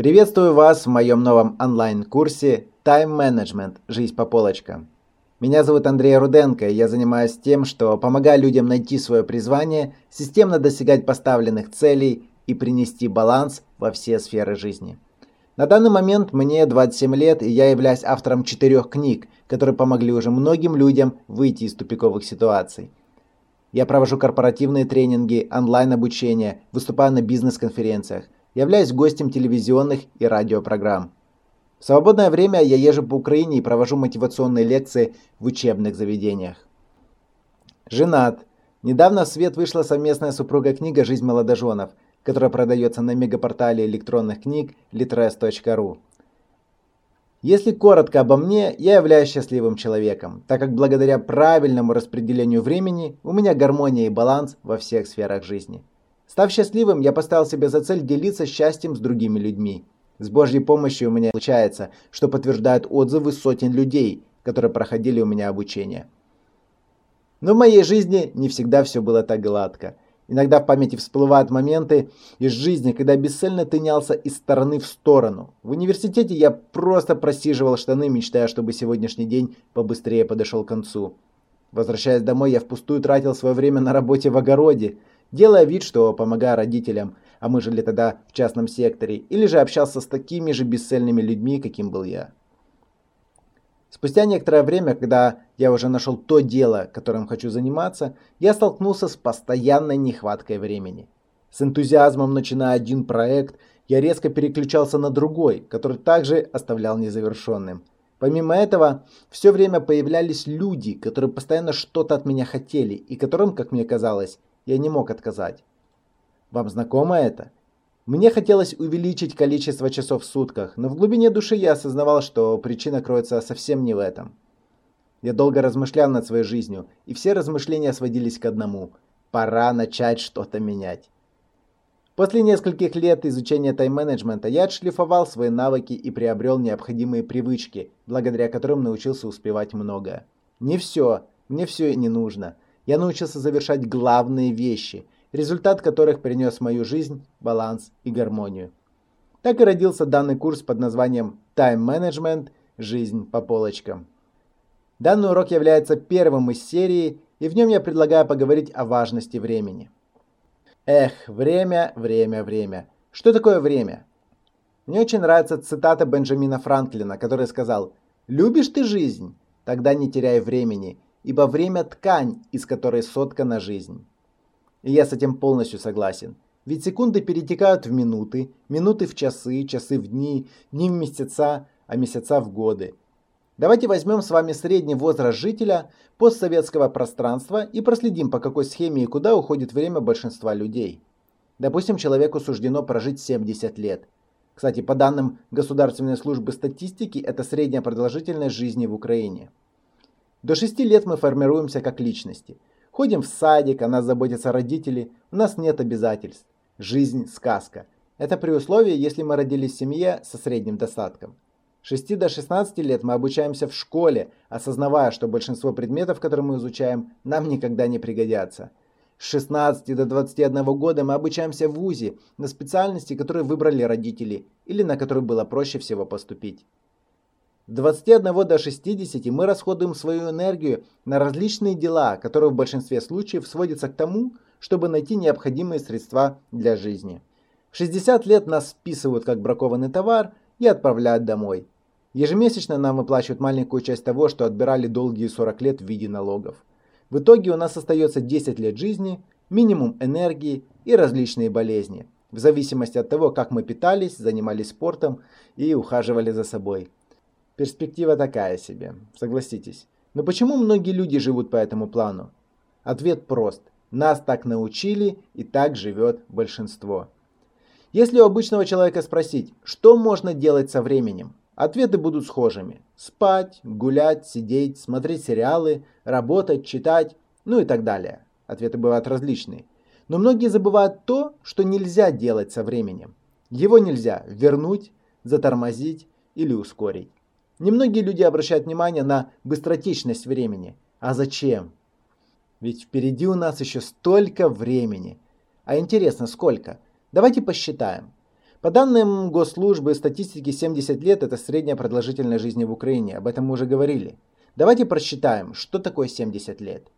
Приветствую вас в моем новом онлайн-курсе Time Management. Жизнь по полочкам. Меня зовут Андрей Руденко, и я занимаюсь тем, что помогаю людям найти свое призвание, системно достигать поставленных целей и принести баланс во все сферы жизни. На данный момент мне 27 лет, и я являюсь автором четырех книг, которые помогли уже многим людям выйти из тупиковых ситуаций. Я провожу корпоративные тренинги, онлайн-обучение, выступаю на бизнес-конференциях, являюсь гостем телевизионных и радиопрограмм. В свободное время я езжу по Украине и провожу мотивационные лекции в учебных заведениях. Женат. Недавно в свет вышла совместная супруга книга «Жизнь молодоженов», которая продается на мегапортале электронных книг litres.ru. Если коротко обо мне, я являюсь счастливым человеком, так как благодаря правильному распределению времени у меня гармония и баланс во всех сферах жизни. Став счастливым, я поставил себе за цель делиться счастьем с другими людьми. С Божьей помощью у меня получается, что подтверждают отзывы сотен людей, которые проходили у меня обучение. Но в моей жизни не всегда все было так гладко. Иногда в памяти всплывают моменты из жизни, когда бесцельно тынялся из стороны в сторону. В университете я просто просиживал штаны, мечтая, чтобы сегодняшний день побыстрее подошел к концу. Возвращаясь домой, я впустую тратил свое время на работе в огороде, делая вид, что помогаю родителям, а мы жили тогда в частном секторе, или же общался с такими же бесцельными людьми, каким был я. Спустя некоторое время, когда я уже нашел то дело, которым хочу заниматься, я столкнулся с постоянной нехваткой времени. С энтузиазмом начиная один проект, я резко переключался на другой, который также оставлял незавершенным. Помимо этого, все время появлялись люди, которые постоянно что-то от меня хотели и которым, как мне казалось, я не мог отказать. Вам знакомо это? Мне хотелось увеличить количество часов в сутках, но в глубине души я осознавал, что причина кроется совсем не в этом. Я долго размышлял над своей жизнью, и все размышления сводились к одному – пора начать что-то менять. После нескольких лет изучения тайм-менеджмента я отшлифовал свои навыки и приобрел необходимые привычки, благодаря которым научился успевать многое. Не все, мне все не нужно. Я научился завершать главные вещи – результат которых принес в мою жизнь баланс и гармонию. Так и родился данный курс под названием Time Management – Жизнь по полочкам. Данный урок является первым из серии, и в нем я предлагаю поговорить о важности времени. Эх, время, время, время. Что такое время? Мне очень нравится цитата Бенджамина Франклина, который сказал «Любишь ты жизнь? Тогда не теряй времени, ибо время – ткань, из которой соткана жизнь». И я с этим полностью согласен. Ведь секунды перетекают в минуты, минуты в часы, часы в дни, дни в месяца, а месяца в годы. Давайте возьмем с вами средний возраст жителя постсоветского пространства и проследим, по какой схеме и куда уходит время большинства людей. Допустим, человеку суждено прожить 70 лет. Кстати, по данным Государственной службы статистики, это средняя продолжительность жизни в Украине. До 6 лет мы формируемся как личности – Ходим в садик, о нас заботятся родители, у нас нет обязательств. Жизнь – сказка. Это при условии, если мы родились в семье со средним достатком. С 6 до 16 лет мы обучаемся в школе, осознавая, что большинство предметов, которые мы изучаем, нам никогда не пригодятся. С 16 до 21 года мы обучаемся в ВУЗе на специальности, которые выбрали родители или на которые было проще всего поступить. С 21 до 60 мы расходуем свою энергию на различные дела, которые в большинстве случаев сводятся к тому, чтобы найти необходимые средства для жизни. В 60 лет нас списывают как бракованный товар и отправляют домой. Ежемесячно нам выплачивают маленькую часть того, что отбирали долгие 40 лет в виде налогов. В итоге у нас остается 10 лет жизни, минимум энергии и различные болезни, в зависимости от того, как мы питались, занимались спортом и ухаживали за собой. Перспектива такая себе, согласитесь. Но почему многие люди живут по этому плану? Ответ прост. Нас так научили и так живет большинство. Если у обычного человека спросить, что можно делать со временем, ответы будут схожими. Спать, гулять, сидеть, смотреть сериалы, работать, читать, ну и так далее. Ответы бывают различные. Но многие забывают то, что нельзя делать со временем. Его нельзя вернуть, затормозить или ускорить. Немногие люди обращают внимание на быстротечность времени. А зачем? Ведь впереди у нас еще столько времени. А интересно, сколько? Давайте посчитаем. По данным госслужбы статистики 70 лет – это средняя продолжительность жизни в Украине, об этом мы уже говорили. Давайте просчитаем, что такое 70 лет.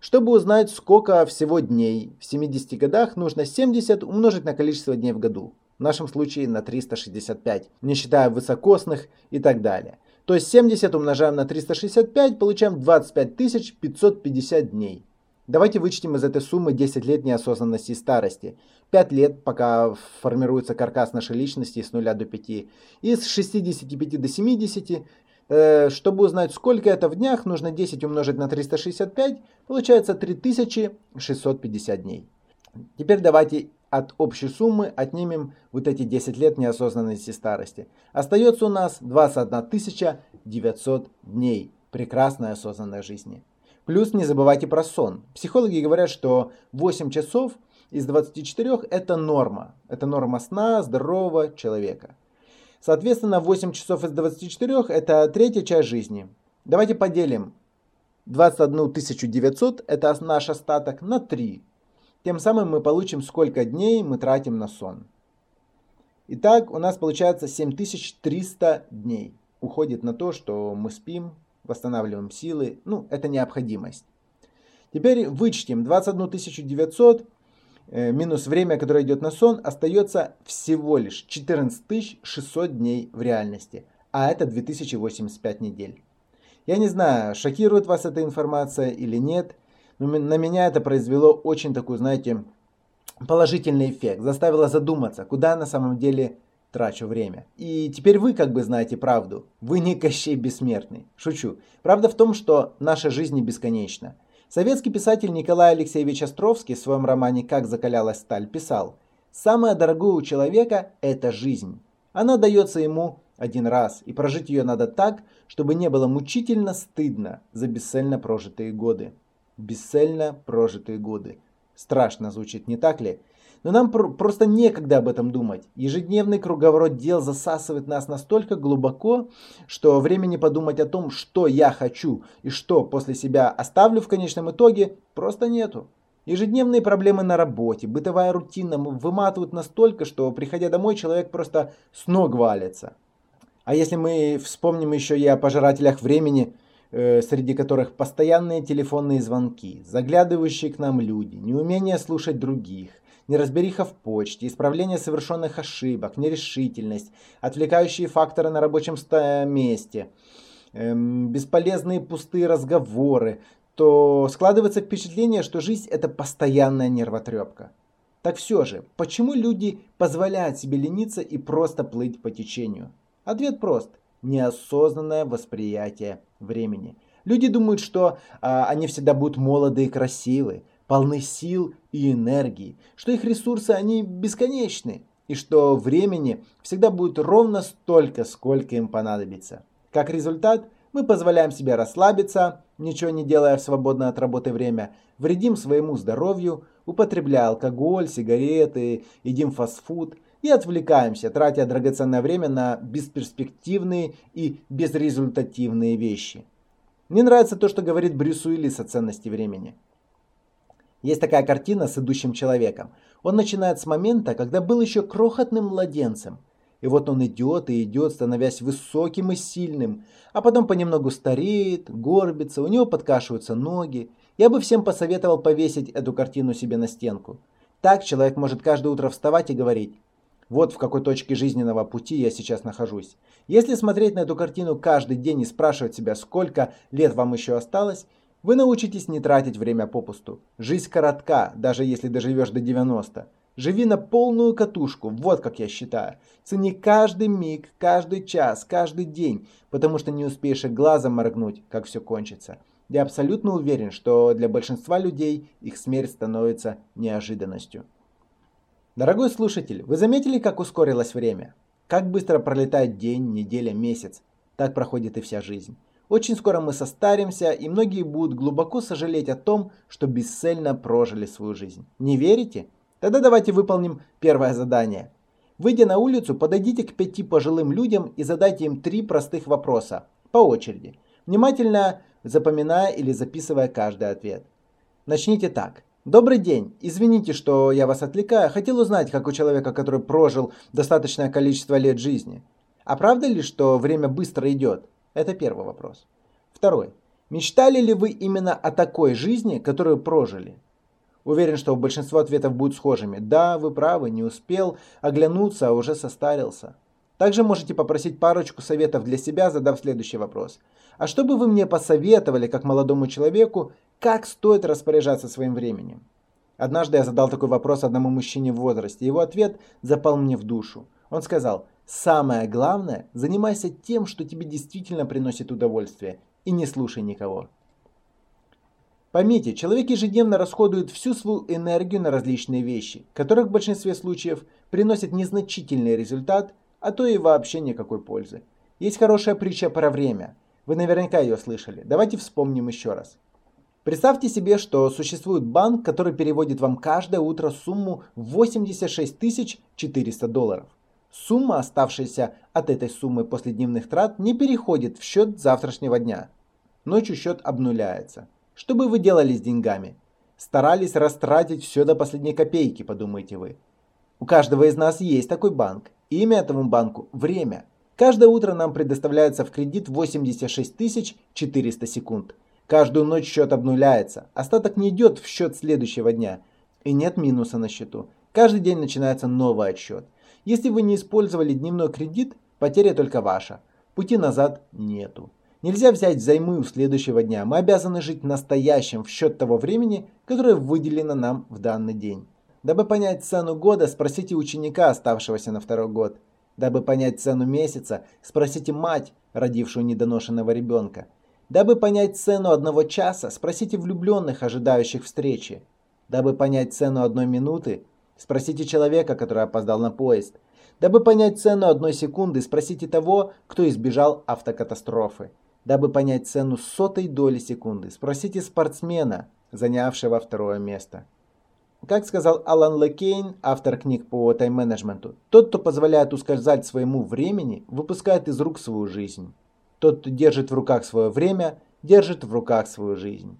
Чтобы узнать, сколько всего дней в 70 годах, нужно 70 умножить на количество дней в году. В нашем случае на 365, не считая высокосных и так далее. То есть 70 умножаем на 365, получаем 25 550 дней. Давайте вычтем из этой суммы 10 лет неосознанности и старости. 5 лет, пока формируется каркас нашей личности с 0 до 5. Из 65 до 70, э, чтобы узнать, сколько это в днях, нужно 10 умножить на 365, получается 3650 дней. Теперь давайте от общей суммы отнимем вот эти 10 лет неосознанности старости. Остается у нас 21 900 дней прекрасной осознанной жизни. Плюс не забывайте про сон. Психологи говорят, что 8 часов из 24 это норма. Это норма сна здорового человека. Соответственно, 8 часов из 24 это третья часть жизни. Давайте поделим 21 900, это наш остаток, на 3. Тем самым мы получим, сколько дней мы тратим на сон. Итак, у нас получается 7300 дней уходит на то, что мы спим, восстанавливаем силы. Ну, это необходимость. Теперь вычтем 21 900 э, минус время, которое идет на сон, остается всего лишь 14 600 дней в реальности. А это 2085 недель. Я не знаю, шокирует вас эта информация или нет, на меня это произвело очень такой, знаете, положительный эффект. Заставило задуматься, куда на самом деле трачу время. И теперь вы как бы знаете правду. Вы не Кощей Бессмертный. Шучу. Правда в том, что наша жизнь не бесконечна. Советский писатель Николай Алексеевич Островский в своем романе «Как закалялась сталь» писал «Самое дорогое у человека – это жизнь. Она дается ему один раз, и прожить ее надо так, чтобы не было мучительно стыдно за бесцельно прожитые годы». Бесцельно прожитые годы. Страшно звучит, не так ли? Но нам пр просто некогда об этом думать. Ежедневный круговорот дел засасывает нас настолько глубоко, что времени подумать о том, что я хочу и что после себя оставлю в конечном итоге, просто нету. Ежедневные проблемы на работе, бытовая рутина выматывают настолько, что приходя домой человек просто с ног валится. А если мы вспомним еще и о пожирателях времени, среди которых постоянные телефонные звонки, заглядывающие к нам люди, неумение слушать других, неразбериха в почте, исправление совершенных ошибок, нерешительность, отвлекающие факторы на рабочем месте, эм, бесполезные пустые разговоры, то складывается впечатление, что жизнь это постоянная нервотрепка. Так все же, почему люди позволяют себе лениться и просто плыть по течению? Ответ прост. Неосознанное восприятие времени. Люди думают, что а, они всегда будут молоды и красивы, полны сил и энергии, что их ресурсы они бесконечны, и что времени всегда будет ровно столько, сколько им понадобится. Как результат, мы позволяем себе расслабиться, ничего не делая в свободное от работы время, вредим своему здоровью, употребляя алкоголь, сигареты, едим фастфуд и отвлекаемся, тратя драгоценное время на бесперспективные и безрезультативные вещи. Мне нравится то, что говорит Брюс Уиллис о ценности времени. Есть такая картина с идущим человеком. Он начинает с момента, когда был еще крохотным младенцем. И вот он идет и идет, становясь высоким и сильным, а потом понемногу стареет, горбится, у него подкашиваются ноги. Я бы всем посоветовал повесить эту картину себе на стенку. Так человек может каждое утро вставать и говорить, вот в какой точке жизненного пути я сейчас нахожусь. Если смотреть на эту картину каждый день и спрашивать себя, сколько лет вам еще осталось, вы научитесь не тратить время попусту. Жизнь коротка, даже если доживешь до 90. Живи на полную катушку, вот как я считаю. Цени каждый миг, каждый час, каждый день, потому что не успеешь и глазом моргнуть, как все кончится. Я абсолютно уверен, что для большинства людей их смерть становится неожиданностью. Дорогой слушатель, вы заметили, как ускорилось время? Как быстро пролетает день, неделя, месяц? Так проходит и вся жизнь. Очень скоро мы состаримся, и многие будут глубоко сожалеть о том, что бесцельно прожили свою жизнь. Не верите? Тогда давайте выполним первое задание. Выйдя на улицу, подойдите к пяти пожилым людям и задайте им три простых вопроса по очереди, внимательно запоминая или записывая каждый ответ. Начните так. Добрый день. Извините, что я вас отвлекаю. Хотел узнать, как у человека, который прожил достаточное количество лет жизни. А правда ли, что время быстро идет? Это первый вопрос. Второй. Мечтали ли вы именно о такой жизни, которую прожили? Уверен, что большинство ответов будут схожими. Да, вы правы, не успел оглянуться, а уже состарился. Также можете попросить парочку советов для себя, задав следующий вопрос. А что бы вы мне посоветовали, как молодому человеку, как стоит распоряжаться своим временем? Однажды я задал такой вопрос одному мужчине в возрасте. Его ответ запал мне в душу. Он сказал, самое главное, занимайся тем, что тебе действительно приносит удовольствие, и не слушай никого. Поймите, человек ежедневно расходует всю свою энергию на различные вещи, которых в большинстве случаев приносят незначительный результат, а то и вообще никакой пользы. Есть хорошая притча про время. Вы наверняка ее слышали. Давайте вспомним еще раз. Представьте себе, что существует банк, который переводит вам каждое утро сумму 86 400 долларов. Сумма, оставшаяся от этой суммы после дневных трат, не переходит в счет завтрашнего дня. Ночью счет обнуляется. Что бы вы делали с деньгами? Старались растратить все до последней копейки, подумаете вы. У каждого из нас есть такой банк. Имя этому банку – время. Каждое утро нам предоставляется в кредит 86 400 секунд. Каждую ночь счет обнуляется. Остаток не идет в счет следующего дня. И нет минуса на счету. Каждый день начинается новый отсчет. Если вы не использовали дневной кредит, потеря только ваша. Пути назад нету. Нельзя взять взаймы у следующего дня. Мы обязаны жить настоящим в счет того времени, которое выделено нам в данный день. Дабы понять цену года, спросите ученика, оставшегося на второй год. Дабы понять цену месяца, спросите мать, родившую недоношенного ребенка. Дабы понять цену одного часа, спросите влюбленных, ожидающих встречи. Дабы понять цену одной минуты, спросите человека, который опоздал на поезд. Дабы понять цену одной секунды, спросите того, кто избежал автокатастрофы. Дабы понять цену сотой доли секунды, спросите спортсмена, занявшего второе место. Как сказал Алан Лекейн, автор книг по тайм-менеджменту, тот, кто позволяет ускользать своему времени, выпускает из рук свою жизнь. Тот, кто держит в руках свое время, держит в руках свою жизнь.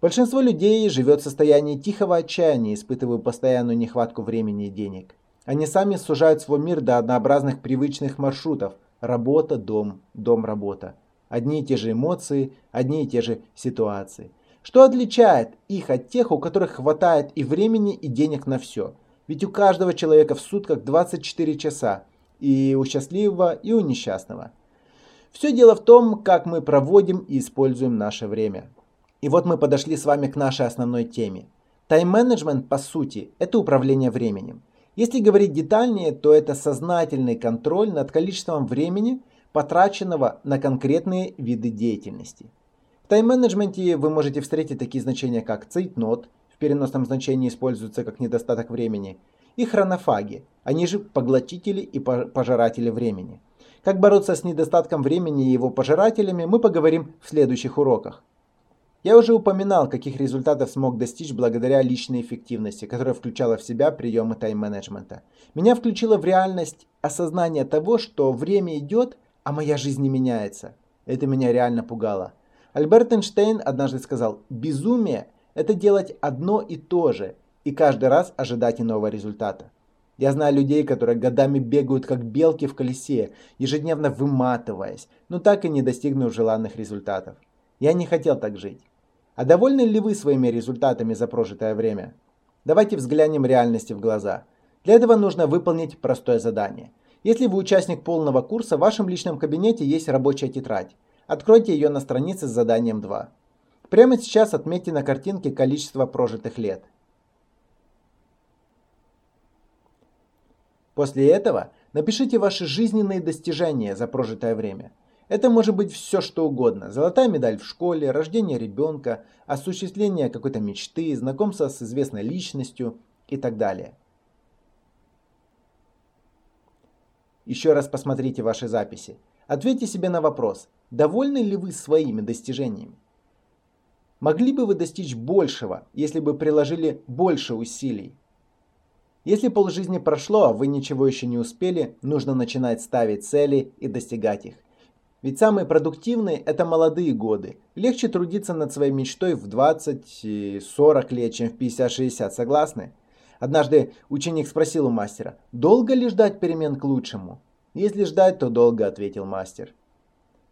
Большинство людей живет в состоянии тихого отчаяния, испытывая постоянную нехватку времени и денег. Они сами сужают свой мир до однообразных привычных маршрутов – работа, дом, дом, работа. Одни и те же эмоции, одни и те же ситуации – что отличает их от тех, у которых хватает и времени, и денег на все? Ведь у каждого человека в сутках 24 часа. И у счастливого, и у несчастного. Все дело в том, как мы проводим и используем наше время. И вот мы подошли с вами к нашей основной теме. Тайм-менеджмент, по сути, это управление временем. Если говорить детальнее, то это сознательный контроль над количеством времени, потраченного на конкретные виды деятельности. В тайм-менеджменте вы можете встретить такие значения, как цейтнот, в переносном значении используются как недостаток времени, и хронофаги, они же поглотители и пожиратели времени. Как бороться с недостатком времени и его пожирателями, мы поговорим в следующих уроках. Я уже упоминал, каких результатов смог достичь благодаря личной эффективности, которая включала в себя приемы тайм-менеджмента. Меня включило в реальность осознание того, что время идет, а моя жизнь не меняется. Это меня реально пугало. Альберт Эйнштейн однажды сказал, безумие – это делать одно и то же, и каждый раз ожидать иного результата. Я знаю людей, которые годами бегают как белки в колесе, ежедневно выматываясь, но так и не достигнув желанных результатов. Я не хотел так жить. А довольны ли вы своими результатами за прожитое время? Давайте взглянем реальности в глаза. Для этого нужно выполнить простое задание. Если вы участник полного курса, в вашем личном кабинете есть рабочая тетрадь. Откройте ее на странице с заданием 2. Прямо сейчас отметьте на картинке количество прожитых лет. После этого напишите ваши жизненные достижения за прожитое время. Это может быть все что угодно. Золотая медаль в школе, рождение ребенка, осуществление какой-то мечты, знакомство с известной личностью и так далее. Еще раз посмотрите ваши записи. Ответьте себе на вопрос, довольны ли вы своими достижениями? Могли бы вы достичь большего, если бы приложили больше усилий? Если полжизни прошло, а вы ничего еще не успели, нужно начинать ставить цели и достигать их. Ведь самые продуктивные – это молодые годы. Легче трудиться над своей мечтой в 20-40 лет, чем в 50-60, согласны? Однажды ученик спросил у мастера, долго ли ждать перемен к лучшему? Если ждать, то долго, ответил мастер.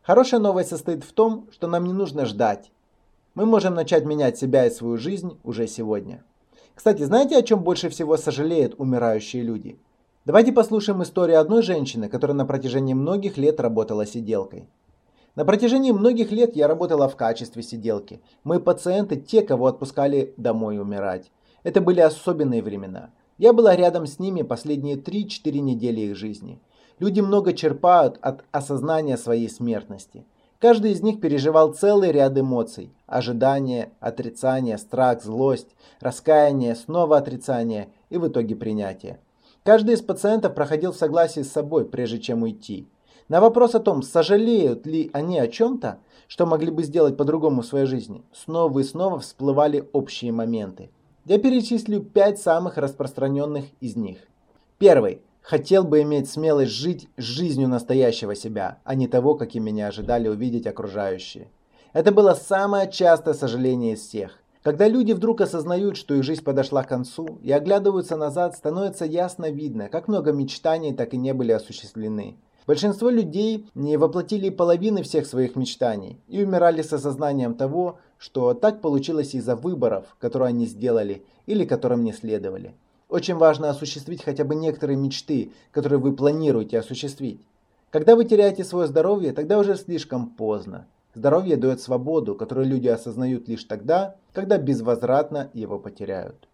Хорошая новость состоит в том, что нам не нужно ждать. Мы можем начать менять себя и свою жизнь уже сегодня. Кстати, знаете, о чем больше всего сожалеют умирающие люди? Давайте послушаем историю одной женщины, которая на протяжении многих лет работала сиделкой. На протяжении многих лет я работала в качестве сиделки. Мои пациенты те, кого отпускали домой умирать. Это были особенные времена. Я была рядом с ними последние 3-4 недели их жизни. Люди много черпают от осознания своей смертности. Каждый из них переживал целый ряд эмоций. Ожидание, отрицание, страх, злость, раскаяние, снова отрицание и в итоге принятие. Каждый из пациентов проходил в согласии с собой, прежде чем уйти. На вопрос о том, сожалеют ли они о чем-то, что могли бы сделать по-другому в своей жизни, снова и снова всплывали общие моменты. Я перечислю пять самых распространенных из них. Первый. Хотел бы иметь смелость жить жизнью настоящего себя, а не того, каким меня ожидали увидеть окружающие. Это было самое частое сожаление из всех. Когда люди вдруг осознают, что их жизнь подошла к концу и оглядываются назад, становится ясно видно, как много мечтаний так и не были осуществлены. Большинство людей не воплотили половины всех своих мечтаний и умирали с осознанием того, что так получилось из-за выборов, которые они сделали или которым не следовали. Очень важно осуществить хотя бы некоторые мечты, которые вы планируете осуществить. Когда вы теряете свое здоровье, тогда уже слишком поздно. Здоровье дает свободу, которую люди осознают лишь тогда, когда безвозвратно его потеряют.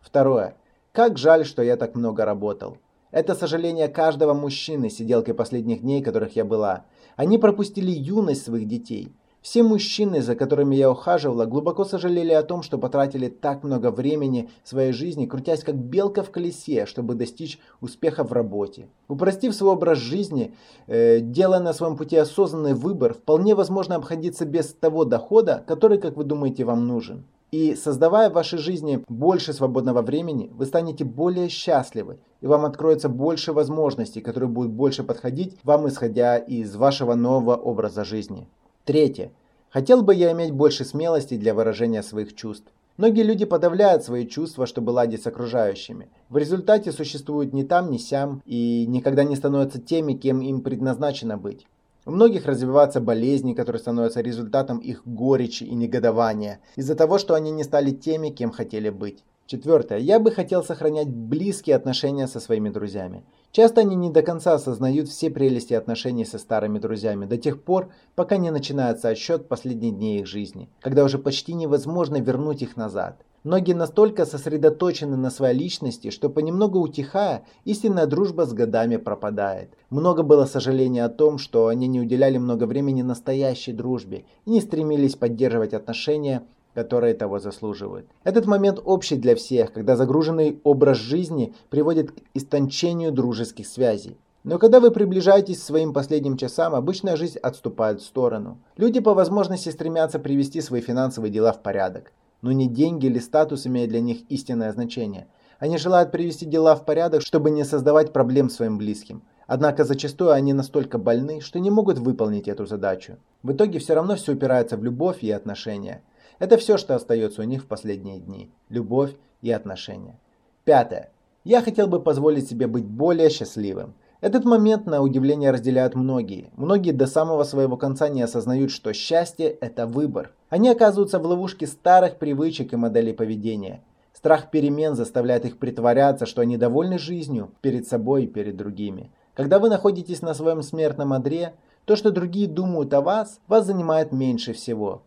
Второе. Как жаль, что я так много работал. Это сожаление каждого мужчины, сиделкой последних дней, которых я была. Они пропустили юность своих детей. Все мужчины, за которыми я ухаживала, глубоко сожалели о том, что потратили так много времени своей жизни, крутясь как белка в колесе, чтобы достичь успеха в работе. Упростив свой образ жизни, э, делая на своем пути осознанный выбор, вполне возможно обходиться без того дохода, который, как вы думаете, вам нужен. И создавая в вашей жизни больше свободного времени, вы станете более счастливы, и вам откроется больше возможностей, которые будут больше подходить вам, исходя из вашего нового образа жизни. Третье. Хотел бы я иметь больше смелости для выражения своих чувств. Многие люди подавляют свои чувства, чтобы ладить с окружающими. В результате существуют ни там, ни сям и никогда не становятся теми, кем им предназначено быть. У многих развиваются болезни, которые становятся результатом их горечи и негодования из-за того, что они не стали теми, кем хотели быть. Четвертое. Я бы хотел сохранять близкие отношения со своими друзьями. Часто они не до конца осознают все прелести отношений со старыми друзьями до тех пор, пока не начинается отсчет последних дней их жизни, когда уже почти невозможно вернуть их назад. Многие настолько сосредоточены на своей личности, что понемногу утихая, истинная дружба с годами пропадает. Много было сожаления о том, что они не уделяли много времени настоящей дружбе и не стремились поддерживать отношения которые того заслуживают. Этот момент общий для всех, когда загруженный образ жизни приводит к истончению дружеских связей. Но когда вы приближаетесь к своим последним часам, обычная жизнь отступает в сторону. Люди по возможности стремятся привести свои финансовые дела в порядок. Но не деньги или статус имеют для них истинное значение. Они желают привести дела в порядок, чтобы не создавать проблем своим близким. Однако зачастую они настолько больны, что не могут выполнить эту задачу. В итоге все равно все упирается в любовь и отношения. Это все, что остается у них в последние дни. Любовь и отношения. Пятое. Я хотел бы позволить себе быть более счастливым. Этот момент, на удивление, разделяют многие. Многие до самого своего конца не осознают, что счастье – это выбор. Они оказываются в ловушке старых привычек и моделей поведения. Страх перемен заставляет их притворяться, что они довольны жизнью перед собой и перед другими. Когда вы находитесь на своем смертном одре, то, что другие думают о вас, вас занимает меньше всего.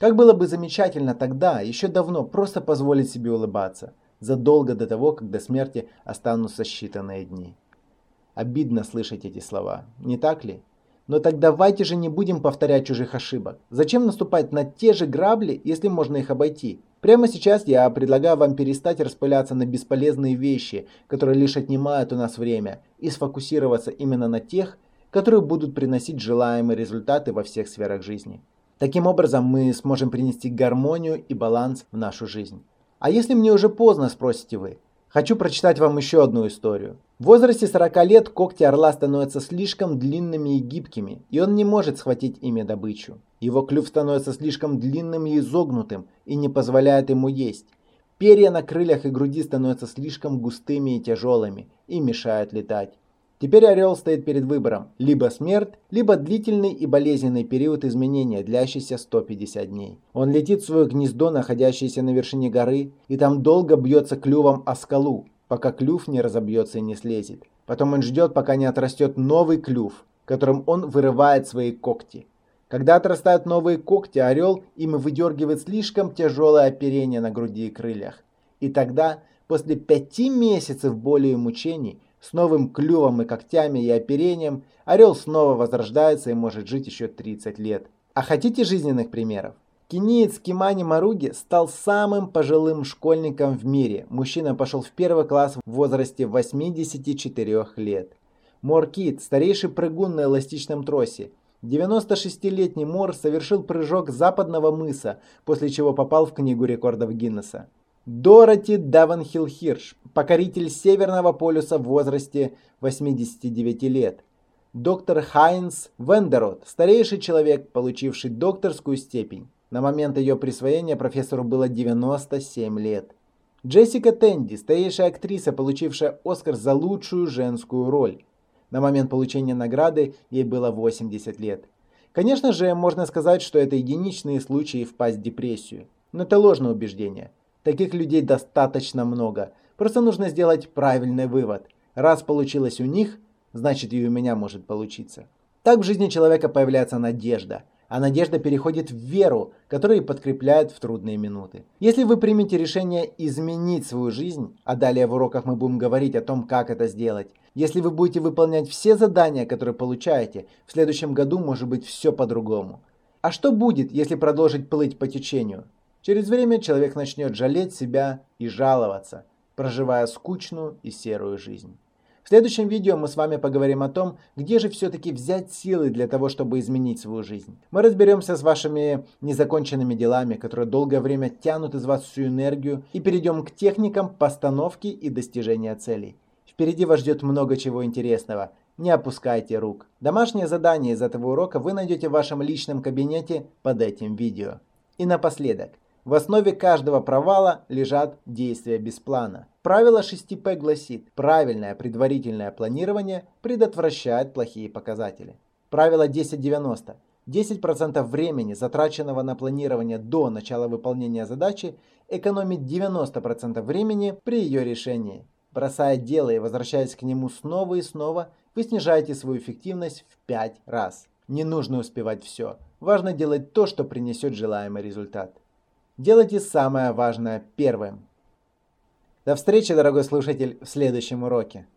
Как было бы замечательно тогда, еще давно, просто позволить себе улыбаться, задолго до того, как до смерти останутся считанные дни. Обидно слышать эти слова, не так ли? Но так давайте же не будем повторять чужих ошибок. Зачем наступать на те же грабли, если можно их обойти? Прямо сейчас я предлагаю вам перестать распыляться на бесполезные вещи, которые лишь отнимают у нас время, и сфокусироваться именно на тех, которые будут приносить желаемые результаты во всех сферах жизни. Таким образом, мы сможем принести гармонию и баланс в нашу жизнь. А если мне уже поздно, спросите вы? Хочу прочитать вам еще одну историю. В возрасте 40 лет когти орла становятся слишком длинными и гибкими, и он не может схватить ими добычу. Его клюв становится слишком длинным и изогнутым и не позволяет ему есть. Перья на крыльях и груди становятся слишком густыми и тяжелыми и мешают летать. Теперь орел стоит перед выбором – либо смерть, либо длительный и болезненный период изменения, длящийся 150 дней. Он летит в свое гнездо, находящееся на вершине горы, и там долго бьется клювом о скалу, пока клюв не разобьется и не слезет. Потом он ждет, пока не отрастет новый клюв, которым он вырывает свои когти. Когда отрастают новые когти, орел им выдергивает слишком тяжелое оперение на груди и крыльях. И тогда, после пяти месяцев боли и мучений, с новым клювом и когтями и оперением орел снова возрождается и может жить еще 30 лет. А хотите жизненных примеров? Кениец Кимани Маруги стал самым пожилым школьником в мире. Мужчина пошел в первый класс в возрасте 84 лет. Моркит, старейший прыгун на эластичном тросе. 96-летний Мор совершил прыжок западного мыса, после чего попал в книгу рекордов Гиннесса. Дороти Даванхилл Хирш, покоритель Северного полюса в возрасте 89 лет. Доктор Хайнс Вендерот, старейший человек, получивший докторскую степень. На момент ее присвоения профессору было 97 лет. Джессика Тенди, старейшая актриса, получившая Оскар за лучшую женскую роль. На момент получения награды ей было 80 лет. Конечно же, можно сказать, что это единичные случаи впасть в депрессию. Но это ложное убеждение. Таких людей достаточно много. Просто нужно сделать правильный вывод. Раз получилось у них, значит и у меня может получиться. Так в жизни человека появляется надежда. А надежда переходит в веру, которая подкрепляет в трудные минуты. Если вы примете решение изменить свою жизнь, а далее в уроках мы будем говорить о том, как это сделать, если вы будете выполнять все задания, которые получаете, в следующем году может быть все по-другому. А что будет, если продолжить плыть по течению? Через время человек начнет жалеть себя и жаловаться, проживая скучную и серую жизнь. В следующем видео мы с вами поговорим о том, где же все-таки взять силы для того, чтобы изменить свою жизнь. Мы разберемся с вашими незаконченными делами, которые долгое время тянут из вас всю энергию, и перейдем к техникам постановки и достижения целей. Впереди вас ждет много чего интересного. Не опускайте рук. Домашнее задание из этого урока вы найдете в вашем личном кабинете под этим видео. И напоследок. В основе каждого провала лежат действия без плана. Правило 6П гласит, правильное предварительное планирование предотвращает плохие показатели. Правило 1090. 10% времени, затраченного на планирование до начала выполнения задачи, экономит 90% времени при ее решении. Бросая дело и возвращаясь к нему снова и снова, вы снижаете свою эффективность в 5 раз. Не нужно успевать все. Важно делать то, что принесет желаемый результат. Делайте самое важное первым. До встречи, дорогой слушатель, в следующем уроке.